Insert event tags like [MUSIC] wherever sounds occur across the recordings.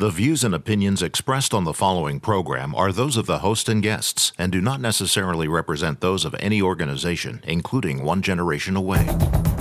The views and opinions expressed on the following program are those of the host and guests and do not necessarily represent those of any organization, including One Generation Away.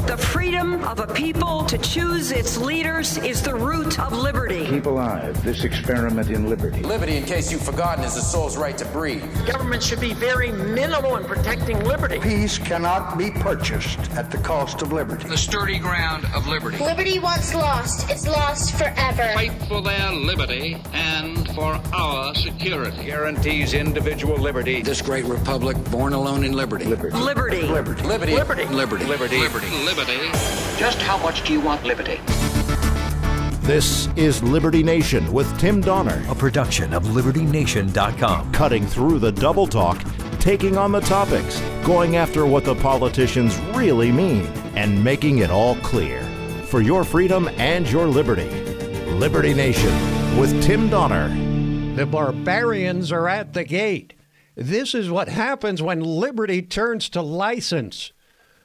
The freedom of a people to choose its leaders is the root of liberty. Keep alive this experiment in liberty. Liberty, in case you've forgotten, is the soul's right to breathe. Government should be very minimal in protecting liberty. Peace cannot be purchased at the cost of liberty. The sturdy ground of liberty. Liberty once lost is lost forever. Fight for their liberty and for our security. Guarantees individual liberty. This great republic born alone in liberty. Liberty. Liberty. Liberty. Liberty. Liberty. Liberty. Liberty. Liberty. Liberty. Just how much do you want liberty? This is Liberty Nation with Tim Donner, a production of LibertyNation.com. cutting through the double talk, taking on the topics, going after what the politicians really mean, and making it all clear. For your freedom and your liberty. Liberty Nation with Tim Donner. The barbarians are at the gate. This is what happens when liberty turns to license.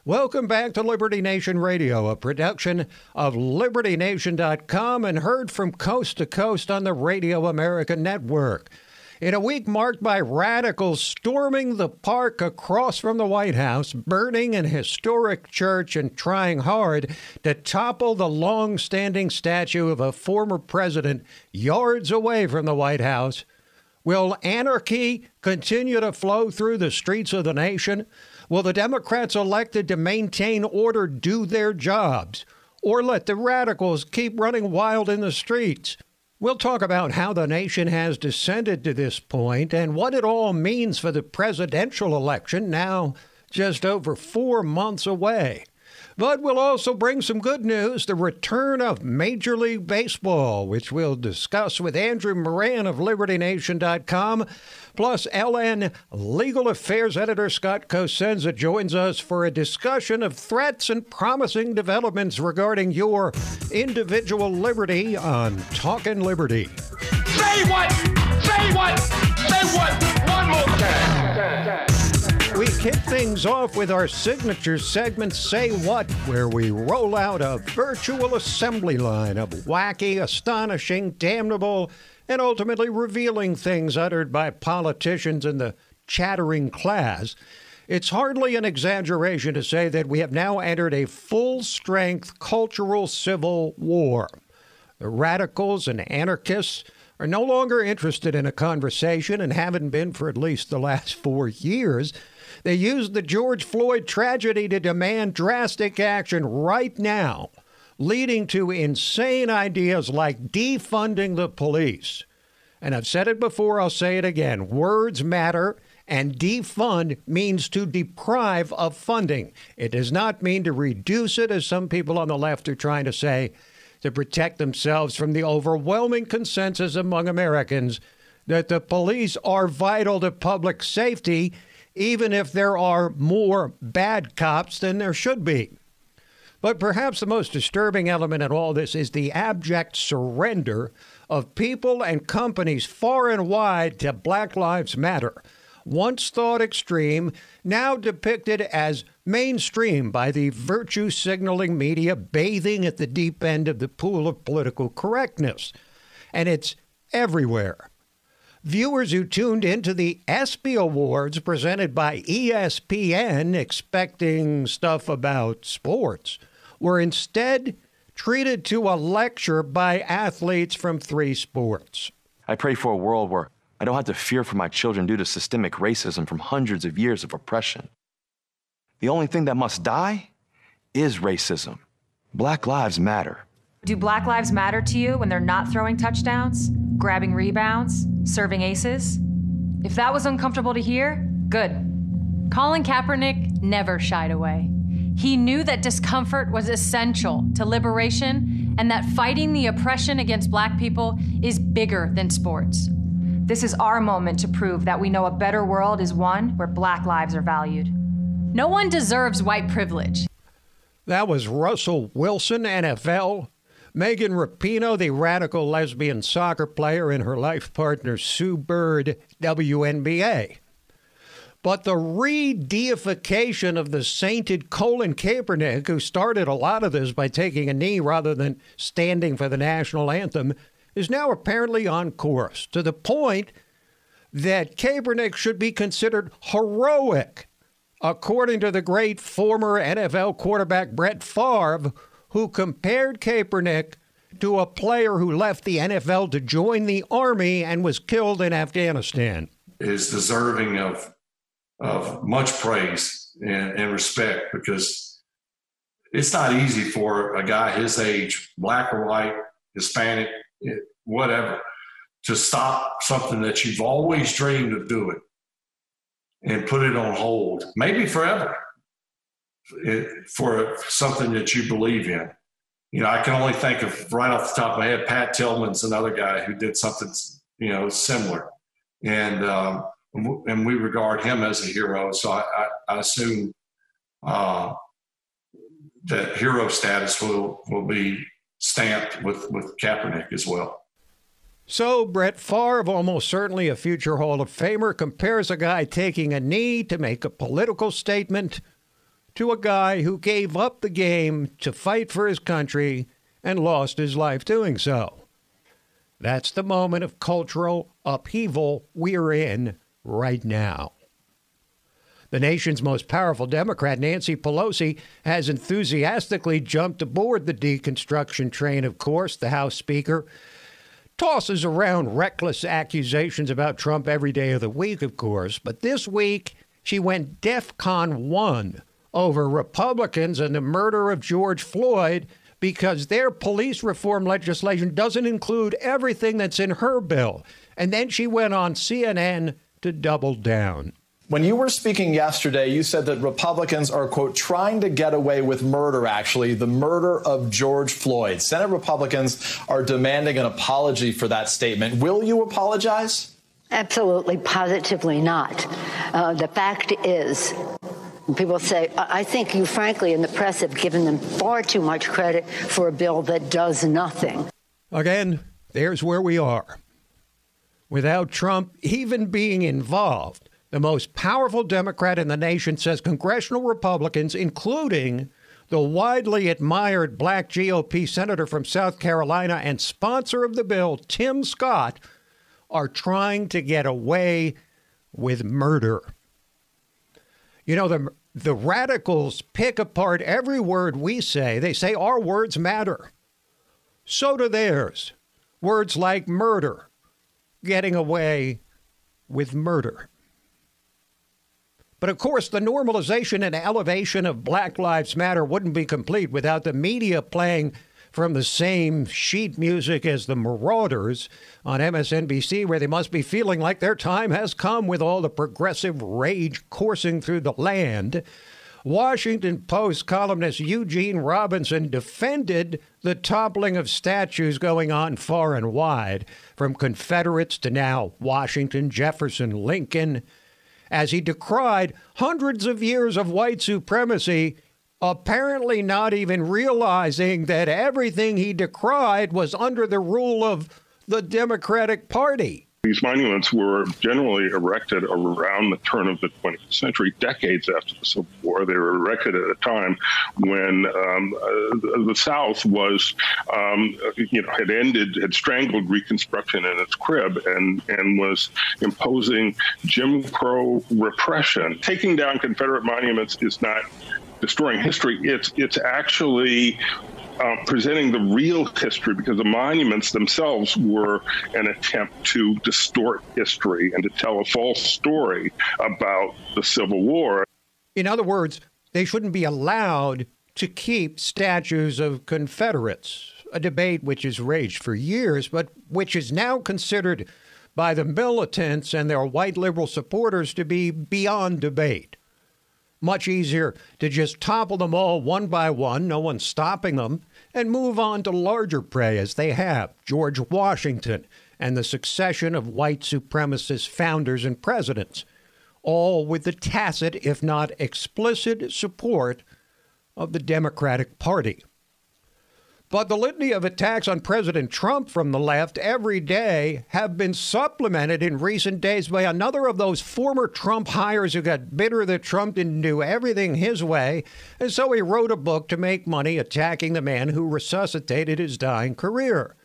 Welcome back to Liberty Nation Radio, a production of LibertyNation.com and heard from coast to coast on the Radio America Network. In a week marked by radicals storming the park across from the White House, burning an historic church, and trying hard to topple the long standing statue of a former president yards away from the White House, will anarchy continue to flow through the streets of the nation? Will the Democrats elected to maintain order do their jobs? Or let the radicals keep running wild in the streets? We'll talk about how the nation has descended to this point and what it all means for the presidential election now just over four months away. But we'll also bring some good news the return of Major League Baseball, which we'll discuss with Andrew Moran of LibertyNation.com. Plus, LN Legal Affairs Editor Scott Cosenza joins us for a discussion of threats and promising developments regarding your individual liberty on Talking Liberty. Say what? Say what? Say what? One more time. We kick things off with our signature segment, Say What, where we roll out a virtual assembly line of wacky, astonishing, damnable, and ultimately revealing things uttered by politicians in the chattering class. It's hardly an exaggeration to say that we have now entered a full strength cultural civil war. The radicals and anarchists are no longer interested in a conversation and haven't been for at least the last [LAUGHS] four years. They used the George Floyd tragedy to demand drastic action right now, leading to insane ideas like defunding the police. And I've said it before, I'll say it again words matter, and defund means to deprive of funding. It does not mean to reduce it, as some people on the left are trying to say, to protect themselves from the overwhelming consensus among Americans that the police are vital to public safety even if there are more bad cops than there should be. But perhaps the most disturbing element in all this is the abject surrender of people and companies far and wide to Black Lives Matter, once thought extreme, now depicted as mainstream by the virtue signaling media bathing at the deep end of the pool of political correctness. And it's everywhere. Viewers who tuned into the ESPY Awards presented by ESPN expecting stuff about sports were instead treated to a lecture by athletes from three sports. I pray for a world where I don't have to fear for my children due to systemic racism from hundreds of years of oppression. The only thing that must die is racism. Black lives matter. Do Black Lives Matter to you when they're not throwing touchdowns, grabbing rebounds, serving aces? If that was uncomfortable to hear, good. Colin Kaepernick never shied away. He knew that discomfort was essential to liberation and that fighting the oppression against black people is bigger than sports. This is our moment to prove that we know a better world is one where black lives are valued. No one deserves white privilege. That was Russell Wilson, NFL. Megan Rapinoe, the radical lesbian soccer player, and her life partner Sue Bird, WNBA. But the re deification of the sainted Colin Kaepernick, who started a lot of this by taking a knee rather than standing for the national anthem, is now apparently on course to the point that Kaepernick should be considered heroic, according to the great former NFL quarterback Brett Favre, who compared Kaepernick to a player who left the NFL to join the Army and was killed in Afghanistan. Is deserving of of much praise and, and respect because it's not easy for a guy his age, black or white, Hispanic, whatever, to stop something that you've always dreamed of doing and put it on hold, maybe forever, for something that you believe in. You know, I can only think of right off the top of my head, Pat Tillman's another guy who did something, you know, similar. And, um, and we regard him as a hero. So I, I, I assume uh, that hero status will, will be stamped with, with Kaepernick as well. So, Brett Favre, almost certainly a future Hall of Famer, compares a guy taking a knee to make a political statement to a guy who gave up the game to fight for his country and lost his life doing so. That's the moment of cultural upheaval we're in right now. The nation's most powerful Democrat, Nancy Pelosi, has enthusiastically jumped aboard the deconstruction train, of course. The House Speaker tosses around reckless accusations about Trump every day of the week, of course. But this week, she went DEFCON 1 over Republicans and the murder of George Floyd because their police reform legislation doesn't include everything that's in her bill. And then she went on CNN to double down. When you were speaking yesterday, you said that Republicans are, quote, trying to get away with murder, actually, the murder of George Floyd. Senate Republicans are demanding an apology for that statement. Will you apologize? Absolutely, positively not. Uh, the fact is, people say, I think you, frankly, in the press have given them far too much credit for a bill that does nothing. Again, there's where we are. Without Trump even being involved, the most powerful Democrat in the nation says congressional Republicans, including the widely admired black GOP senator from South Carolina and sponsor of the bill, Tim Scott, are trying to get away with murder. You know, the, the radicals pick apart every word we say. They say our words matter. So do theirs. Words like murder, getting away with murder. But of course, the normalization and elevation of Black Lives Matter wouldn't be complete without the media playing from the same sheet music as the Marauders on MSNBC, where they must be feeling like their time has come with all the progressive rage coursing through the land. Washington Post columnist Eugene Robinson defended the toppling of statues going on far and wide, from Confederates to now Washington, Jefferson, Lincoln as he decried hundreds of years of white supremacy, apparently not even realizing that everything he decried was under the rule of the Democratic Party. These monuments were generally erected around the turn of the 20th century, decades after the Civil War. They were erected at a time when um, uh, the South was, um, you know, had ended, had strangled Reconstruction in its crib, and and was imposing Jim Crow repression. Taking down Confederate monuments is not destroying history. It's it's actually uh, presenting the real history because the monuments themselves were an attempt to distort history and to tell a false story about the Civil War. In other words, they shouldn't be allowed to keep statues of Confederates, a debate which has raged for years, but which is now considered by the militants and their white liberal supporters to be beyond debate. Much easier to just topple them all one by one, no one stopping them, and move on to larger prey as they have George Washington and the succession of white supremacist founders and presidents, all with the tacit, if not explicit, support of the Democratic Party. But the litany of attacks on President Trump from the left every day have been supplemented in recent days by another of those former Trump hires who got bitter that Trump didn't do everything his way, and so he wrote a book to make money attacking the man who resuscitated his dying career.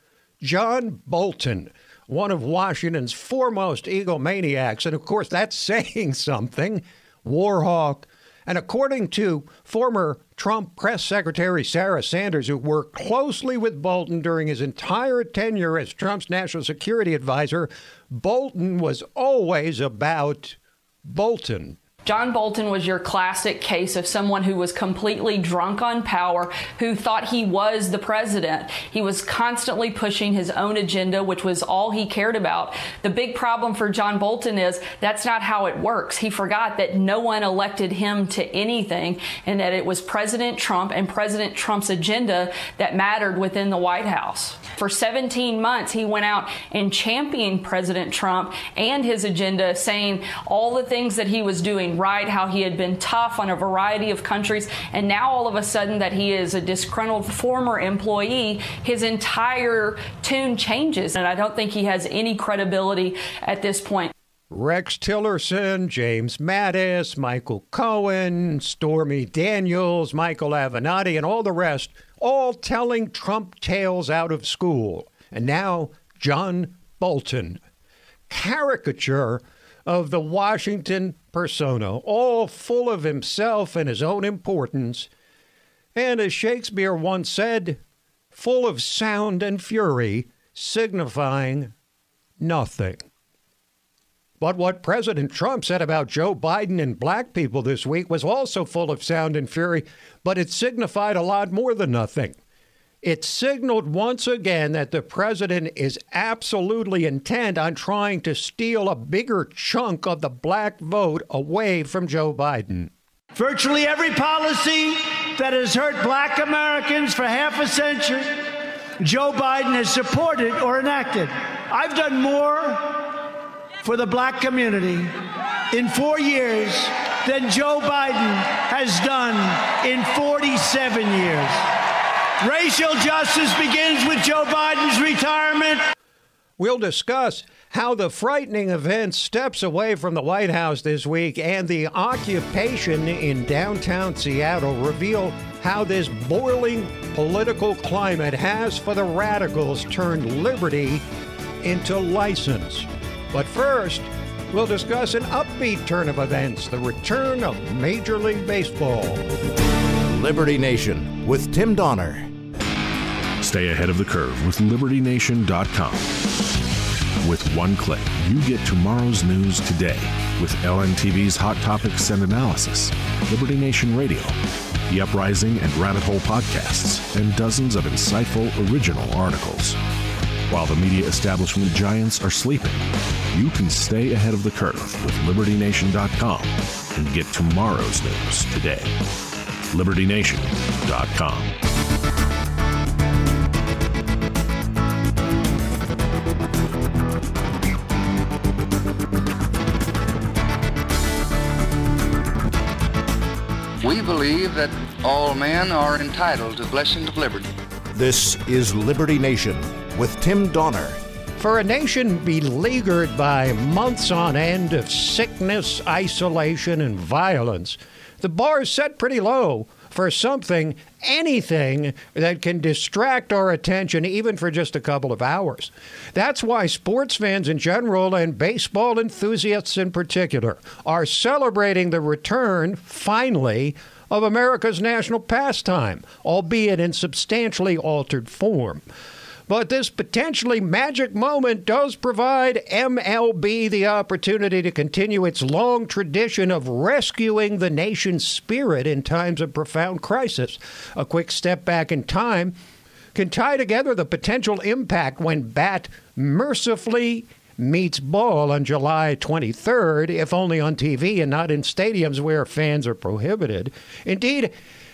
John Bolton, one of Washington's foremost egomaniacs, and of course that's [LAUGHS] saying something, Warhawk, and according to former Trump press secretary Sarah Sanders, who worked closely with Bolton during his entire tenure as Trump's national security advisor, Bolton was always about Bolton. John Bolton was your classic case of someone who was completely drunk on power, who thought he was the president. He was constantly pushing his own agenda, which was all he cared about. The big problem for John Bolton is that's not how it works. He forgot that no one elected him to anything and that it was President Trump and President Trump's agenda that mattered within the White House. For 17 months, he went out and championed President Trump and his agenda, saying all the things that he was doing right, how he had been tough on a variety of countries, and now all of a sudden that he is a disgruntled former employee, his entire tune changes. And I don't think he has any credibility at this point. Rex Tillerson, James Mattis, Michael Cohen, Stormy Daniels, Michael Avenatti, and all the rest, all telling Trump tales out of school. And now John Bolton. Caricature of the Washington persona, all full of himself and his own importance, and as Shakespeare once said, full of sound and fury, signifying nothing. But what President Trump said about Joe Biden and black people this week was also full of sound and fury, but it signified a lot more than nothing. It signaled once again that the president is absolutely intent on trying to steal a bigger chunk of the black vote away from Joe Biden. Virtually every policy that has hurt black Americans for half a century, Joe Biden has supported or enacted. I've done more for the black community in four years than Joe Biden has done in 47 years. Racial justice begins with Joe Biden's retirement. We'll discuss how the frightening events steps away from the White House this week and the occupation in downtown Seattle reveal how this boiling political climate has for the radicals turned liberty into license. But first, we'll discuss an upbeat turn of events the return of Major League Baseball. Liberty Nation with Tim Donner. Stay ahead of the curve with LibertyNation.com. With one click, you get tomorrow's news today with LNTV's Hot Topics and Analysis, Liberty Nation Radio, The Uprising and Rabbit Hole podcasts, and dozens of insightful original articles. While the media establishment giants are sleeping, you can stay ahead of the curve with LibertyNation.com and get tomorrow's news today. LibertyNation.com. We believe that all men are entitled to blessings of liberty. This is Liberty Nation with Tim Donner. For a nation beleaguered by months on end of sickness, isolation, and violence, the bar is set pretty low for something, anything that can distract our attention even for just a couple of hours. That's why sports fans in general and baseball enthusiasts in particular are celebrating the return, finally, of America's national pastime, albeit in substantially altered form. But this potentially magic moment does provide MLB the opportunity to continue its long tradition of rescuing the nation's spirit in times of profound crisis. A quick step back in time can tie together the potential impact when bat mercifully meets ball on July 23rd, if only on TV and not in stadiums where fans are prohibited. Indeed,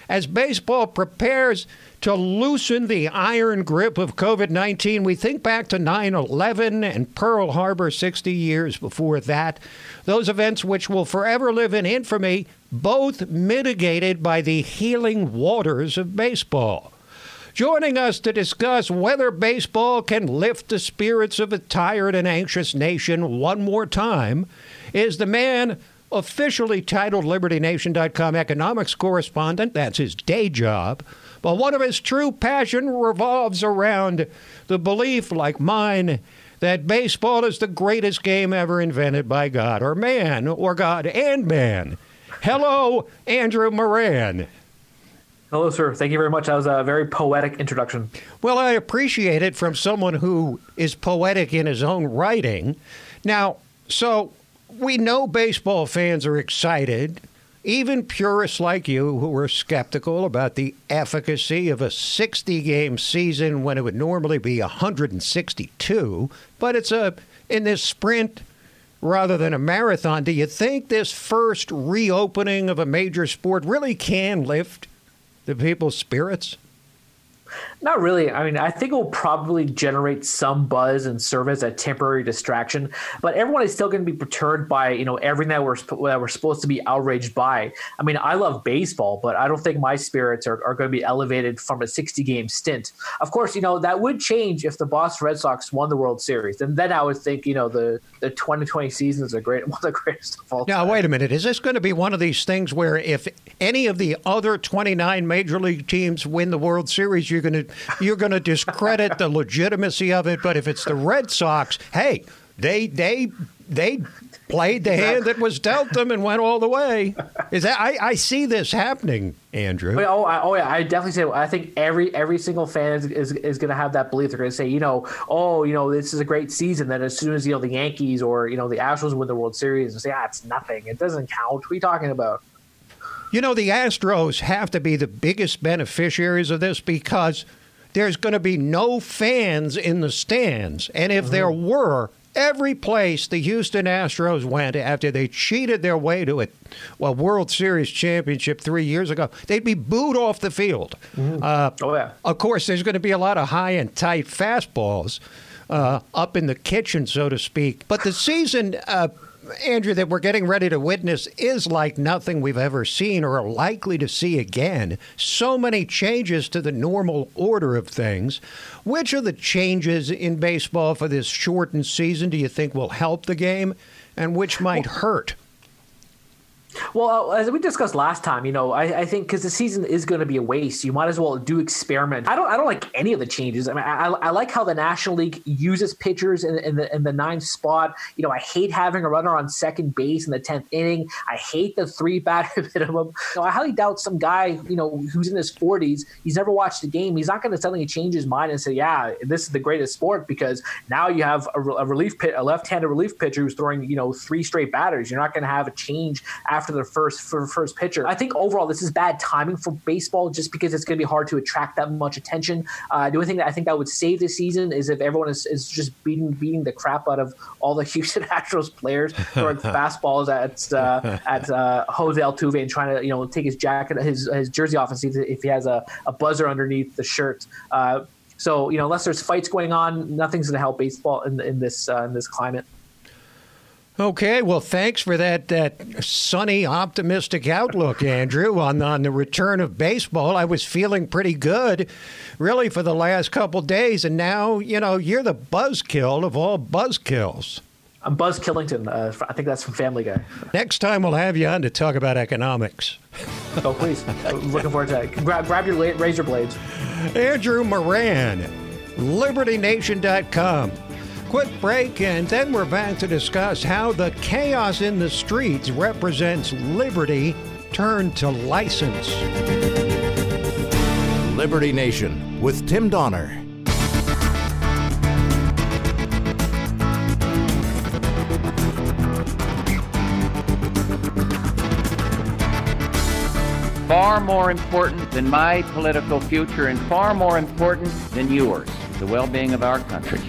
As baseball prepares to loosen the iron grip of COVID 19, we think back to 9 11 and Pearl Harbor 60 years before that. Those events which will forever live in infamy, both mitigated by the healing waters of baseball. Joining us to discuss whether baseball can lift the spirits of a tired and anxious nation one more time is the man officially titled LibertyNation.com economics correspondent. That's his day job. But one of his true passion revolves around the belief, like mine, that baseball is the greatest game ever invented by God or man, or God and man. Hello, Andrew Moran. Hello, sir. Thank you very much. That was a very poetic introduction. Well, I appreciate it from someone who is poetic in his own writing. Now, so we know baseball fans are excited even purists like you who were skeptical about the efficacy of a 60 game season when it would normally be 162, but it's a in this sprint rather than a marathon. Do you think this first reopening of a major sport really can lift the people's spirits? Not really. I mean, I think it will probably generate some buzz and serve as a temporary distraction, but everyone is still going to be perturbed by you know everything that we're that we're supposed to be outraged by. I mean, I love baseball, but I don't think my spirits are, are going to be elevated from a 60 game stint. Of course, you know that would change if the Boston Red Sox won the World Series, and then I would think you know the the 2020 season is a great [LAUGHS] one of the greatest of all. Now, wait a minute. Is this going to be one of these things where if any of the other 29 major league teams win the World Series, you're going to you're going to discredit the legitimacy of it. But if it's the Red Sox, hey, they they they played the hand that was dealt them and went all the way. Is that I, I see this happening, Andrew? Oh, I, oh yeah, I definitely say. I think every every single fan is is, is going to have that belief. They're going to say, you know, oh, you know, this is a great season. That as soon as you know the Yankees or you know the Astros win the World Series, and say, ah, it's nothing. It doesn't count. What are you talking about? You know, the Astros have to be the biggest beneficiaries of this because there's going to be no fans in the stands. And if mm-hmm. there were, every place the Houston Astros went after they cheated their way to a well World Series championship three years ago, they'd be booed off the field. Mm-hmm. Uh, oh yeah. Of course, there's going to be a lot of high and tight fastballs uh, up in the kitchen, so to speak. But the season. Uh, Andrew, that we're getting ready to witness is like nothing we've ever seen or are likely to see again. So many changes to the normal order of things. Which of the changes in baseball for this shortened season do you think will help the game and which might hurt? Well, uh, as we discussed last time, you know, I, I think because the season is going to be a waste, you might as well do experiment. I don't, I don't like any of the changes. I mean, I, I like how the National League uses pitchers in, in the in the ninth spot. You know, I hate having a runner on second base in the tenth inning. I hate the three batter [LAUGHS] minimum. You know, I highly doubt some guy, you know, who's in his forties, he's never watched a game. He's not going to suddenly change his mind and say, "Yeah, this is the greatest sport," because now you have a, a relief pit, a left-handed relief pitcher who's throwing, you know, three straight batters. You're not going to have a change after after the first for first pitcher. I think overall this is bad timing for baseball just because it's going to be hard to attract that much attention. Uh, the only thing that I think that would save this season is if everyone is, is just beating beating the crap out of all the [LAUGHS] Houston Astros players throwing [LAUGHS] fastballs at uh, at uh, Jose Altuve and trying to you know take his jacket his his jersey off and see if he has a, a buzzer underneath the shirt. Uh, so you know, unless there's fights going on, nothing's going to help baseball in, in this uh, in this climate. Okay, well, thanks for that that sunny, optimistic outlook, Andrew, on on the return of baseball. I was feeling pretty good, really, for the last couple days, and now you know you're the buzzkill of all buzzkills. I'm Buzz Killington. Uh, I think that's from Family Guy. Next time we'll have you on to talk about economics. oh, please! looking forward to it. Grab, grab your razor blades. Andrew Moran, LibertyNation.com quick break, and then we're back to discuss how the chaos in the streets represents liberty turned to license. Liberty Nation with Tim Donner. Far more important than my political future and far more important than yours, the well being of our country.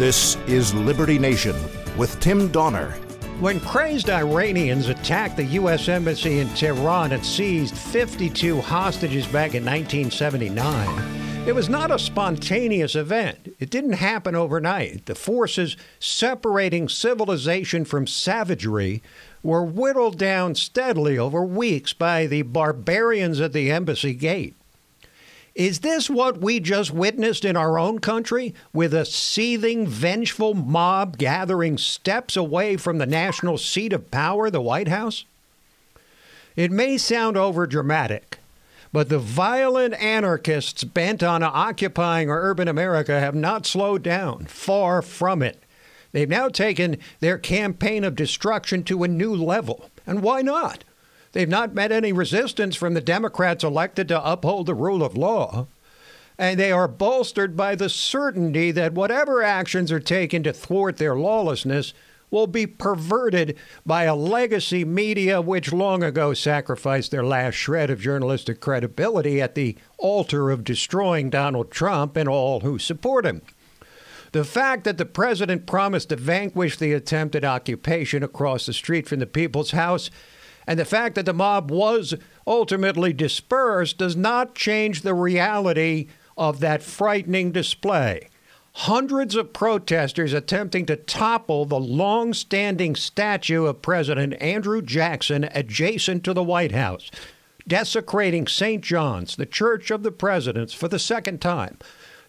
This is Liberty Nation with Tim Donner. When crazed Iranians attacked the U.S. Embassy in Tehran and seized 52 hostages back in 1979, it was not a spontaneous event. It didn't happen overnight. The forces separating civilization from savagery were whittled down steadily over weeks by the barbarians at the embassy gate. Is this what we just witnessed in our own country, with a seething, vengeful mob gathering steps away from the national seat of power, the White House? It may sound overdramatic, but the violent anarchists bent on occupying urban America have not slowed down. Far from it. They've now taken their campaign of destruction to a new level. And why not? They've not met any resistance from the Democrats elected to uphold the rule of law. And they are bolstered by the certainty that whatever actions are taken to thwart their lawlessness will be perverted by a legacy media which long ago sacrificed their last shred of journalistic credibility at the altar of destroying Donald Trump and all who support him. The fact that the president promised to vanquish the attempted occupation across the street from the People's House and the fact that the mob was ultimately dispersed does not change the reality of that frightening display. Hundreds of protesters attempting to topple the long standing statue of President Andrew Jackson adjacent to the White House, desecrating St. John's, the Church of the Presidents, for the second time,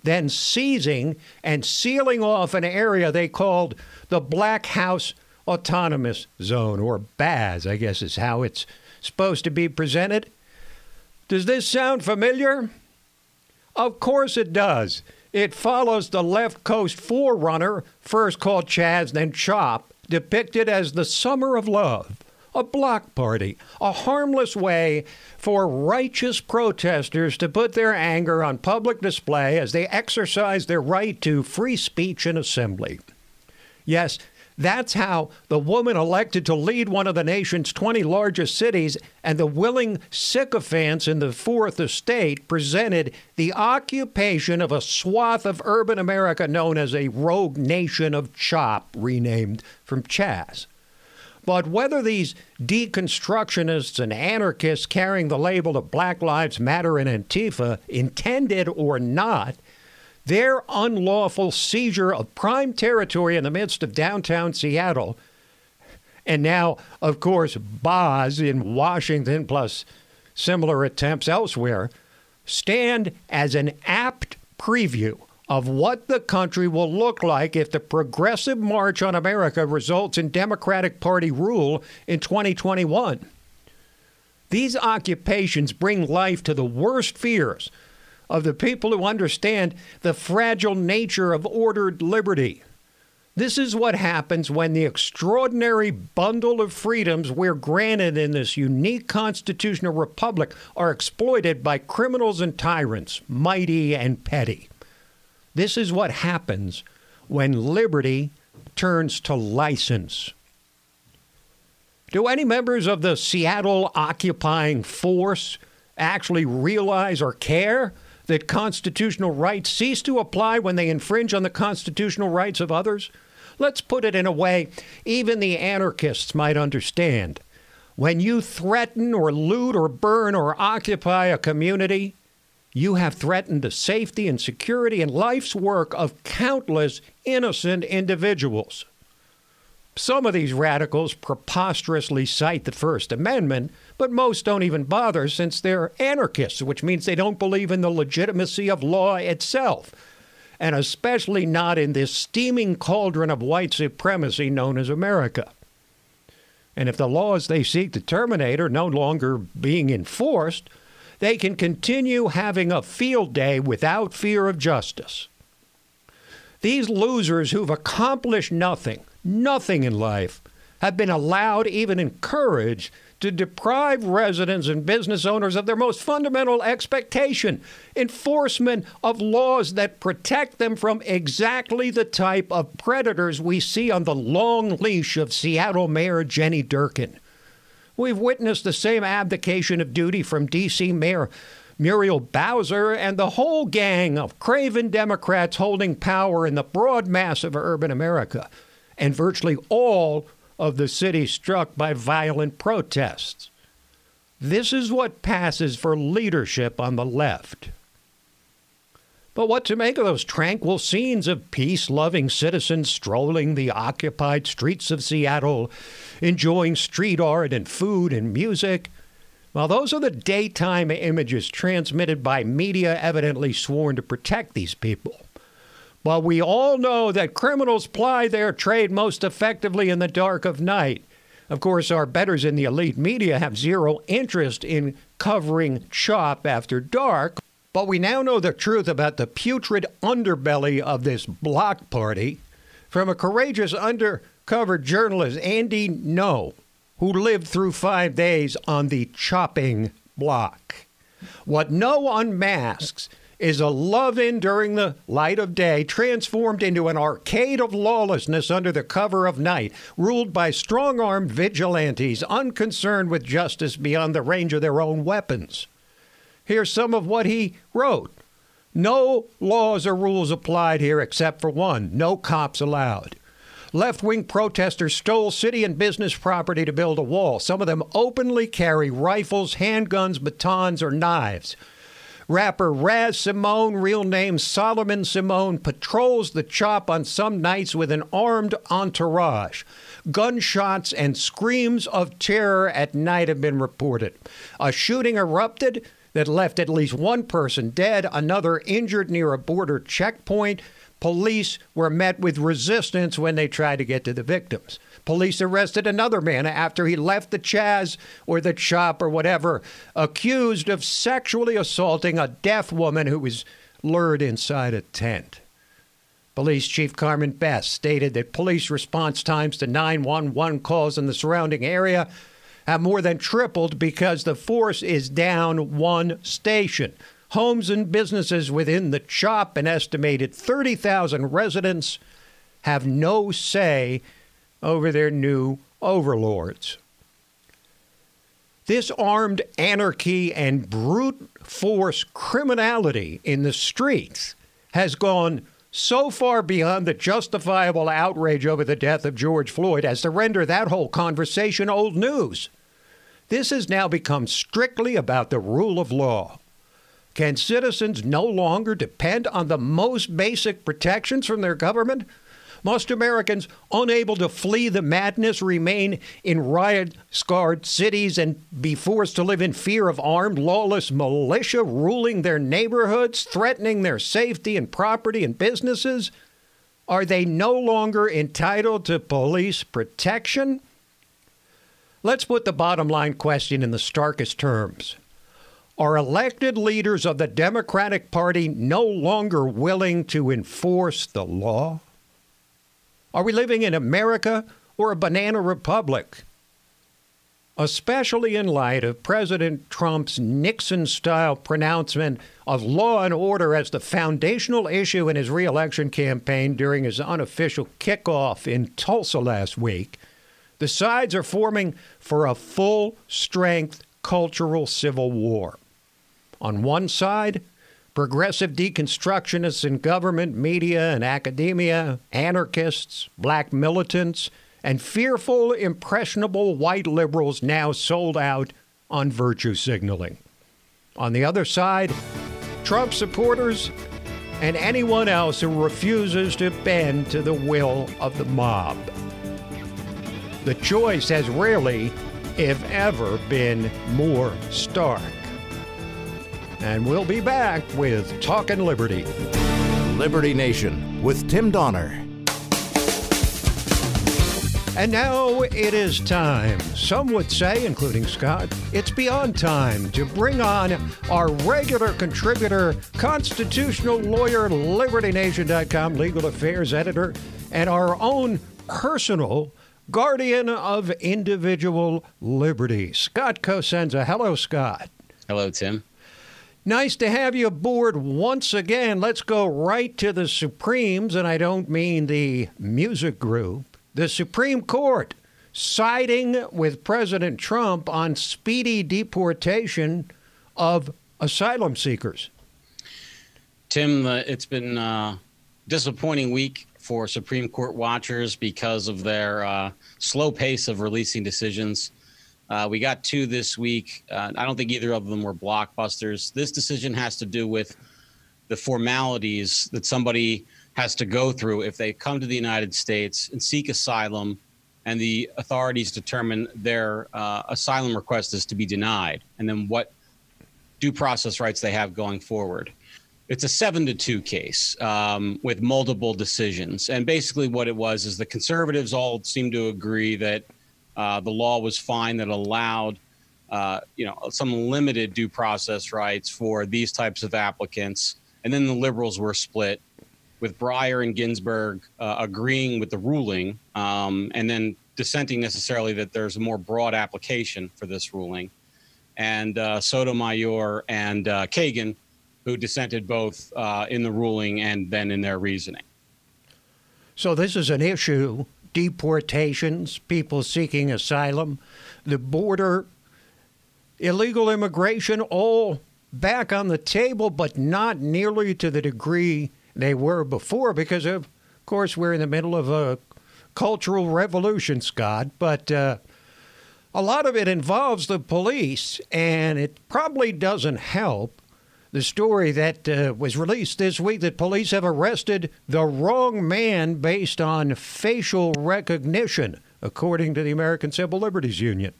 then seizing and sealing off an area they called the Black House Autonomous Zone, or BAZ, I guess is how it's supposed to be presented. Does this sound familiar? Of course it does. It follows the left coast forerunner, first called Chaz, then Chop, depicted as the Summer of Love, a block party, a harmless way for righteous protesters to put their anger on public display as they exercise their right to free speech and assembly. Yes, that's how the woman elected to lead one of the nation's 20 largest cities and the willing sycophants in the fourth estate presented the occupation of a swath of urban America known as a rogue nation of CHOP, renamed from Chaz. But whether these deconstructionists and anarchists carrying the label of Black Lives Matter and Antifa intended or not, their unlawful seizure of prime territory in the midst of downtown Seattle, and now, of course, Boz in Washington, plus similar attempts elsewhere, stand as an apt preview of what the country will look like if the progressive march on America results in Democratic Party rule in 2021. These occupations bring life to the worst fears of the people who understand the fragile nature of ordered liberty. This is what happens when the extraordinary bundle of freedoms we're granted in this unique constitutional republic are exploited by criminals and tyrants, mighty and petty. This is what happens when liberty turns to license. Do any members of the Seattle occupying force actually realize or care that constitutional rights cease to apply when they infringe on the constitutional rights of others? Let's put it in a way even the anarchists might understand. When you threaten or loot or burn or occupy a community, you have threatened the safety and security and life's work of countless innocent individuals. Some of these radicals preposterously cite the First Amendment, but most don't even bother since they're anarchists, which means they don't believe in the legitimacy of law itself, and especially not in this steaming cauldron of white supremacy known as America. And if the laws they seek to terminate are no longer being enforced, they can continue having a field day without fear of justice. These losers who've accomplished nothing, nothing in life, have been allowed, even encouraged, to deprive residents and business owners of their most fundamental expectation enforcement of laws that protect them from exactly the type of predators we see on the long leash of Seattle Mayor Jenny Durkan. We've witnessed the same abdication of duty from D.C. Mayor Muriel Bowser and the whole gang of craven Democrats holding power in the broad mass of urban America. And virtually all of the city struck by violent protests. This is what passes for leadership on the left. But what to make of those tranquil scenes of peace loving citizens strolling the occupied streets of Seattle, enjoying street art and food and music? Well, those are the daytime images transmitted by media evidently sworn to protect these people. But we all know that criminals ply their trade most effectively in the dark of night. Of course, our betters in the elite media have zero interest in covering CHOP after dark, but we now know the truth about the putrid underbelly of this block party from a courageous undercover journalist, Andy Ngo, who lived through five days on the chopping block. What Ngo unmasks is a love in during the light of day, transformed into an arcade of lawlessness under the cover of night, ruled by strong armed vigilantes unconcerned with justice beyond the range of their own weapons. Here's some of what he wrote. No laws or rules applied here except for one no cops allowed. Left wing protesters stole city and business property to build a wall. Some of them openly carry rifles, handguns, batons, or knives. Rapper Raz Simone, real name Solomon Simone, patrols the chop on some nights with an armed entourage. Gunshots and screams of terror at night have been reported. A shooting erupted that left at least one person dead, another injured near a border checkpoint. Police were met with resistance when they tried to get to the victims. Police arrested another man after he left the Chaz or the Chop or whatever, accused of sexually assaulting a deaf woman who was lured inside a tent. Police Chief Carmen Best stated that police response times to 911 calls in the surrounding area have more than tripled because the force is down one station. Homes and businesses within the CHOP, an estimated 30,000 residents, have no say over their new overlords. This armed anarchy and brute force criminality in the streets has gone so far beyond the justifiable outrage over the death of George Floyd as to render that whole conversation old news. This has now become strictly about the rule of law. Can citizens no longer depend on the most basic protections from their government? Must Americans, unable to flee the madness, remain in riot scarred cities and be forced to live in fear of armed, lawless militia ruling their neighborhoods, threatening their safety and property and businesses? Are they no longer entitled to police protection? Let's put the bottom line question in the starkest terms. Are elected leaders of the Democratic Party no longer willing to enforce the law? Are we living in America or a banana republic? Especially in light of President Trump's Nixon style pronouncement of law and order as the foundational issue in his reelection campaign during his unofficial kickoff in Tulsa last week, the sides are forming for a full strength cultural civil war. On one side, progressive deconstructionists in government, media, and academia, anarchists, black militants, and fearful, impressionable white liberals now sold out on virtue signaling. On the other side, Trump supporters and anyone else who refuses to bend to the will of the mob. The choice has rarely, if ever, been more stark. And we'll be back with Talking Liberty. Liberty Nation with Tim Donner. And now it is time, some would say, including Scott, it's beyond time to bring on our regular contributor, constitutional lawyer, LibertyNation.com legal affairs editor, and our own personal guardian of individual liberty, Scott Cosenza. Hello, Scott. Hello, Tim. Nice to have you aboard once again. Let's go right to the Supremes, and I don't mean the music group. The Supreme Court siding with President Trump on speedy deportation of asylum seekers. Tim, uh, it's been a disappointing week for Supreme Court watchers because of their uh, slow pace of releasing decisions. Uh, we got two this week. Uh, I don't think either of them were blockbusters. This decision has to do with the formalities that somebody has to go through if they come to the United States and seek asylum, and the authorities determine their uh, asylum request is to be denied, and then what due process rights they have going forward. It's a seven to two case um, with multiple decisions. And basically, what it was is the conservatives all seemed to agree that uh, the law was fine that allowed. Uh, you know some limited due process rights for these types of applicants, and then the liberals were split, with Breyer and Ginsburg uh, agreeing with the ruling, um, and then dissenting necessarily that there's a more broad application for this ruling, and uh, Sotomayor and uh, Kagan, who dissented both in the ruling and then in their reasoning. So this is an issue deportations, people seeking asylum, the border, illegal immigration, all back on the table, but not nearly to the degree they were before because, of course, we're in the middle of a cultural revolution, Scott. But uh, a lot of it involves the police, and it probably doesn't help the story that uh, was released this week that police have arrested the wrong man based on facial recognition, according to the American Civil Liberties Union.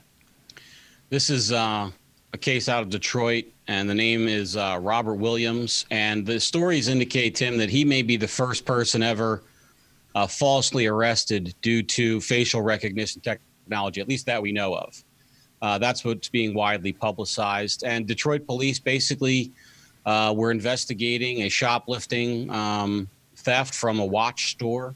This is uh, a case out of Detroit, and the name is uh, Robert Williams. And the stories indicate, Tim, that he may be the first person ever uh, falsely arrested due to facial recognition technology, at least that we know of. Uh, that's what's being widely publicized. And Detroit police basically uh, we're investigating a shoplifting um, theft from a watch store,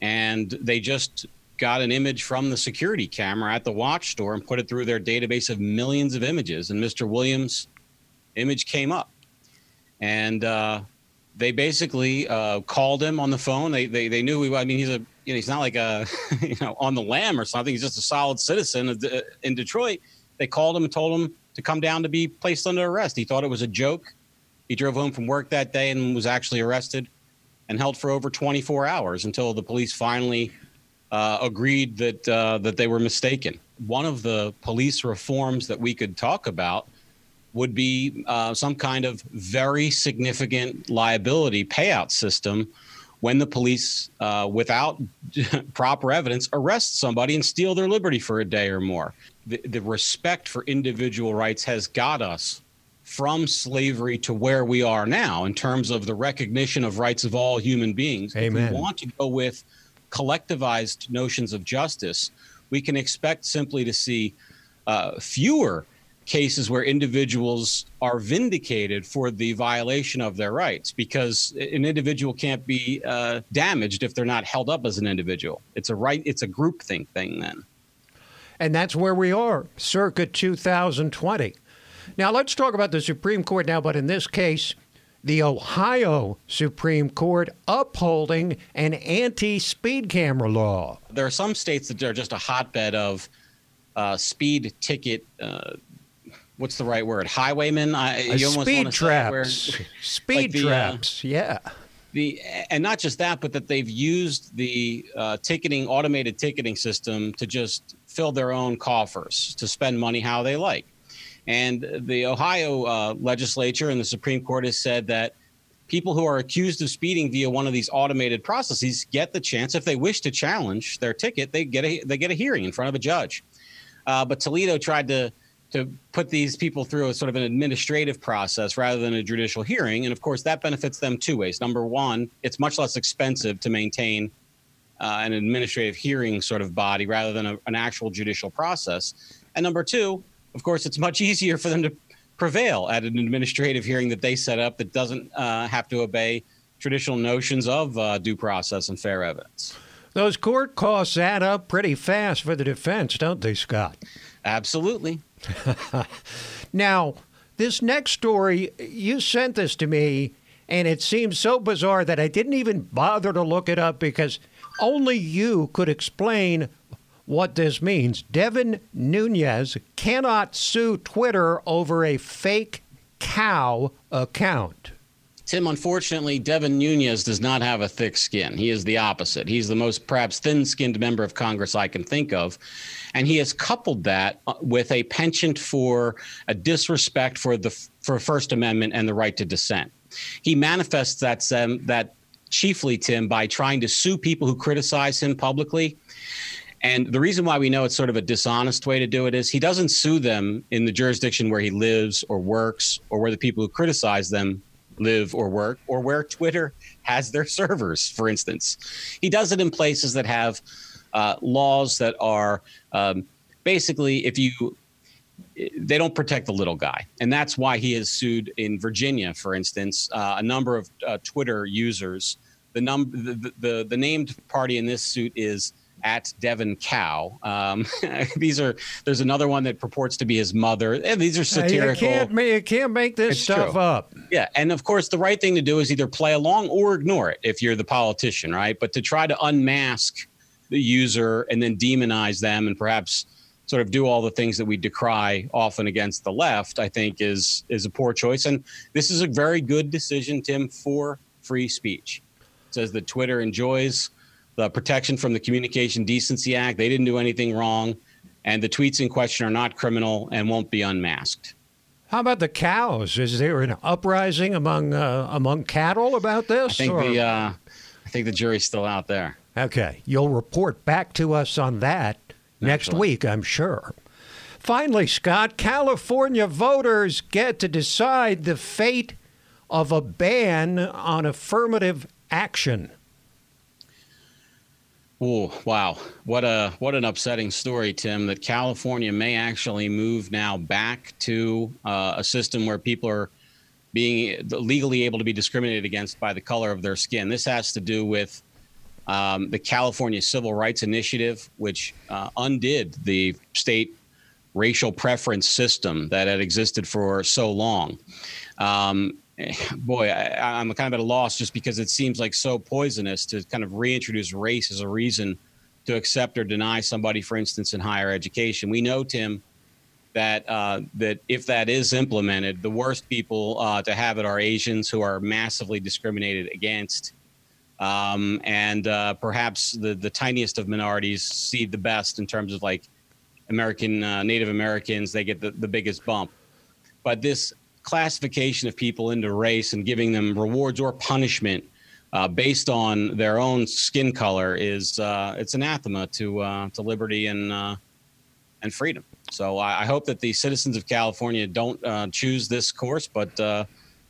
and they just got an image from the security camera at the watch store and put it through their database of millions of images. And Mr. Williams' image came up, and uh, they basically uh, called him on the phone. They they, they knew he. I mean, he's a you know, he's not like a [LAUGHS] you know on the lam or something. He's just a solid citizen in Detroit. They called him and told him to come down to be placed under arrest. He thought it was a joke. He drove home from work that day and was actually arrested and held for over 24 hours until the police finally uh, agreed that uh, that they were mistaken. One of the police reforms that we could talk about would be uh, some kind of very significant liability payout system when the police, uh, without [LAUGHS] proper evidence, arrest somebody and steal their liberty for a day or more. The, the respect for individual rights has got us from slavery to where we are now in terms of the recognition of rights of all human beings. Amen. If we want to go with collectivized notions of justice, we can expect simply to see uh, fewer cases where individuals are vindicated for the violation of their rights because an individual can't be uh, damaged if they're not held up as an individual. It's a right, it's a groupthink thing Thing then. And that's where we are, circa 2020. Now, let's talk about the Supreme Court now, but in this case, the Ohio Supreme Court upholding an anti speed camera law. There are some states that are just a hotbed of uh, speed ticket. Uh, what's the right word? Highwaymen. I, you almost [LAUGHS] speed traps. Where, speed like the, uh, traps. Yeah. The and not just that, but that they've used the uh, ticketing automated ticketing system to just fill their own coffers to spend money how they like. And the Ohio uh, legislature and the Supreme Court has said that people who are accused of speeding via one of these automated processes get the chance, if they wish to challenge their ticket, they get a they get a hearing in front of a judge. Uh, but Toledo tried to to put these people through a sort of an administrative process rather than a judicial hearing, and of course that benefits them two ways. Number one, it's much less expensive to maintain uh, an administrative hearing sort of body rather than a, an actual judicial process. And number two, of course, it's much [LAUGHS] easier for them to prevail at an administrative hearing that they set up that doesn't uh, have to obey traditional notions of uh, due process and fair evidence. Those court costs add up pretty fast for the defense, don't they, Scott? Absolutely. [LAUGHS] now, this next story, you sent this to me, and it seems so bizarre that I didn't even bother to look it up because only you could explain what this means. Devin Nunes cannot sue Twitter over a fake cow account. Tim, unfortunately, Devin Nunes does not have a thick skin. He is the opposite. He's the most perhaps thin skinned member of Congress I can think of. And he has coupled that uh, with a penchant for a disrespect for the for First Amendment and the right to dissent. He manifests that, um, that chiefly, Tim, by trying to sue people who criticize him publicly. And the reason why we know it's sort of a dishonest way to do it is he doesn't sue them in the jurisdiction where he lives or works or where the people who criticize them live or work or where Twitter has their [LAUGHS] servers, for instance. He does it in places that have uh, laws that are um, basically, if you they don't protect the little guy, and that's why he has sued in Virginia, for instance, uh, a number of uh, Twitter users. The number, the, the the named party in this suit is at Devin Cow. Um, [LAUGHS] these are there's another one that purports to be his mother. And these are satirical. You can't, you can't make this it's stuff true. up. Yeah, and of course the right thing to do is either play along or ignore it if you're the politician, right? But to try to unmask the user and then demonize them and perhaps sort of do all the things that we decry often against the left, I think is is a poor choice. And this is a very good decision, Tim, for free speech. It says that Twitter enjoys the protection from the Communication Decency Act. They didn't do anything wrong, and the tweets in question are not criminal and won't be unmasked. How about the cows? Is there an uprising among uh, among cattle about this? I think or? the uh, I think the jury's still out there. Okay, you'll report back to us on that next week, I'm sure. Finally, Scott, California voters get to decide the fate of a ban on affirmative action. Oh wow! What a what an upsetting story, Tim. That California may actually move now back to uh, a system where people are being legally able to be discriminated against by the color of their skin. This has to do with um, the California Civil Rights Initiative, which uh, undid the state racial preference system that had existed for so long. Um, [LAUGHS] boy, I, am kind of at a loss just because it seems like so poisonous to kind of reintroduce race as a reason to accept or deny somebody, for instance, in higher education. We know, Tim, that uh, that if that is implemented, the worst people uh, to have it are Asians who are massively discriminated against, um, and uh, perhaps the the tiniest of minorities see the best in terms of like American uh, Native Americans. They get the, the biggest bump, but this classification of people into race and giving them rewards or punishment uh, based on their own skin color is uh, it's anathema to uh, to liberty and uh, and freedom. So I, I, hope that the citizens of California don't uh, choose this course, but uh,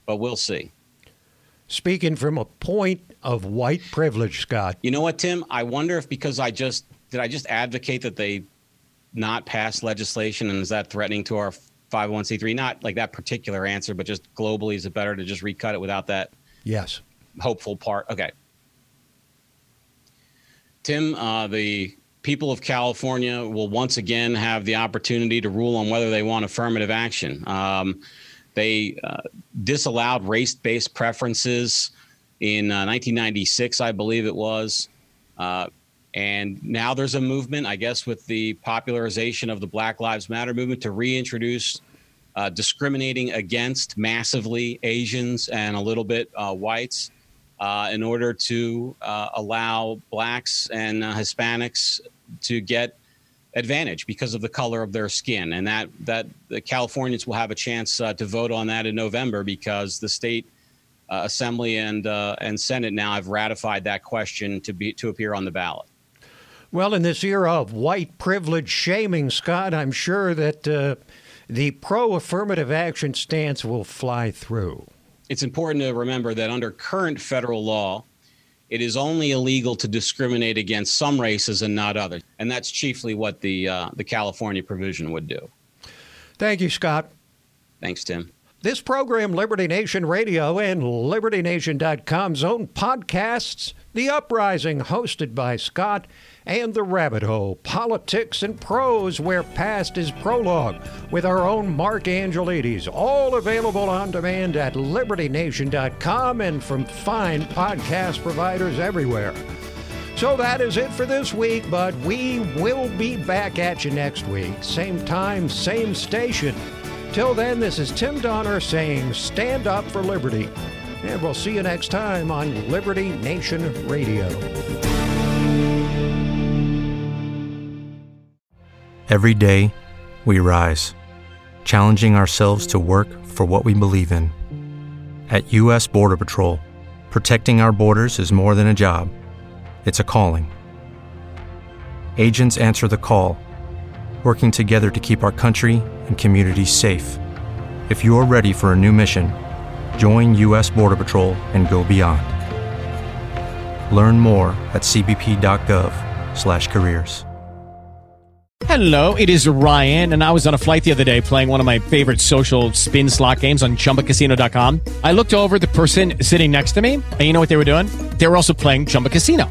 but we'll see. Speaking from a point of white privilege, Scott. You know what, Tim? I wonder if because I just did I just advocate that they not pass legislation, and is that threatening to our 501c3 not like that particular answer but just globally is it better to just recut it without that yes. hopeful part? Okay. Tim uh, the people of california will once again have the opportunity to rule on whether they want affirmative action. Um, they uh, disallowed race-based preferences in uh, 1996 i believe it was. Uh, and now there's a movement, I guess, with the popularization of the Black Lives Matter movement to reintroduce uh, discriminating against massively Asians and a little bit uh, whites uh, in order to uh, allow blacks and uh, Hispanics to get advantage because of the color of their skin. And that, that the Californians will have a chance uh, to vote on that in November because the state assembly and, and Senate now have ratified that question to, be, to appear on the ballot. Well, in this era of white privilege shaming, Scott, I'm sure that uh, the pro affirmative action stance will fly through. It's important to remember that under current federal law, it is only illegal to discriminate against some races and not others. And that's chiefly what the, uh, the California provision would do. Thank you, Scott. Thanks, Tim. This program, Liberty Nation Radio and LibertyNation.com's own podcasts, The Uprising, hosted by Scott and The Rabbit Hole, Politics and Prose, where past is prologue, with our own Mark Angelides, all available on demand at libertynation.com and from fine podcast providers everywhere. So that is it for this week, but we will be back at you next week. Same time, same station. Till then, this is Tim Donner saying, Stand up for liberty. And we'll see you next time on Liberty Nation Radio. Every day, we rise, challenging ourselves to work for what we believe in. At U.S. Border Patrol, protecting our borders is more than a job, it's a calling. Agents answer the call, working together to keep our country and communities safe. If you're ready for a new mission, join U.S. Border Patrol and go beyond. Learn more at cbp.gov/careers. Hello, it is Ryan, and I was on a flight the other day playing one of my favorite social spin slot games on ChumbaCasino.com. I looked over the person sitting next to me, and you know what they were doing? They were also playing Chumba Casino.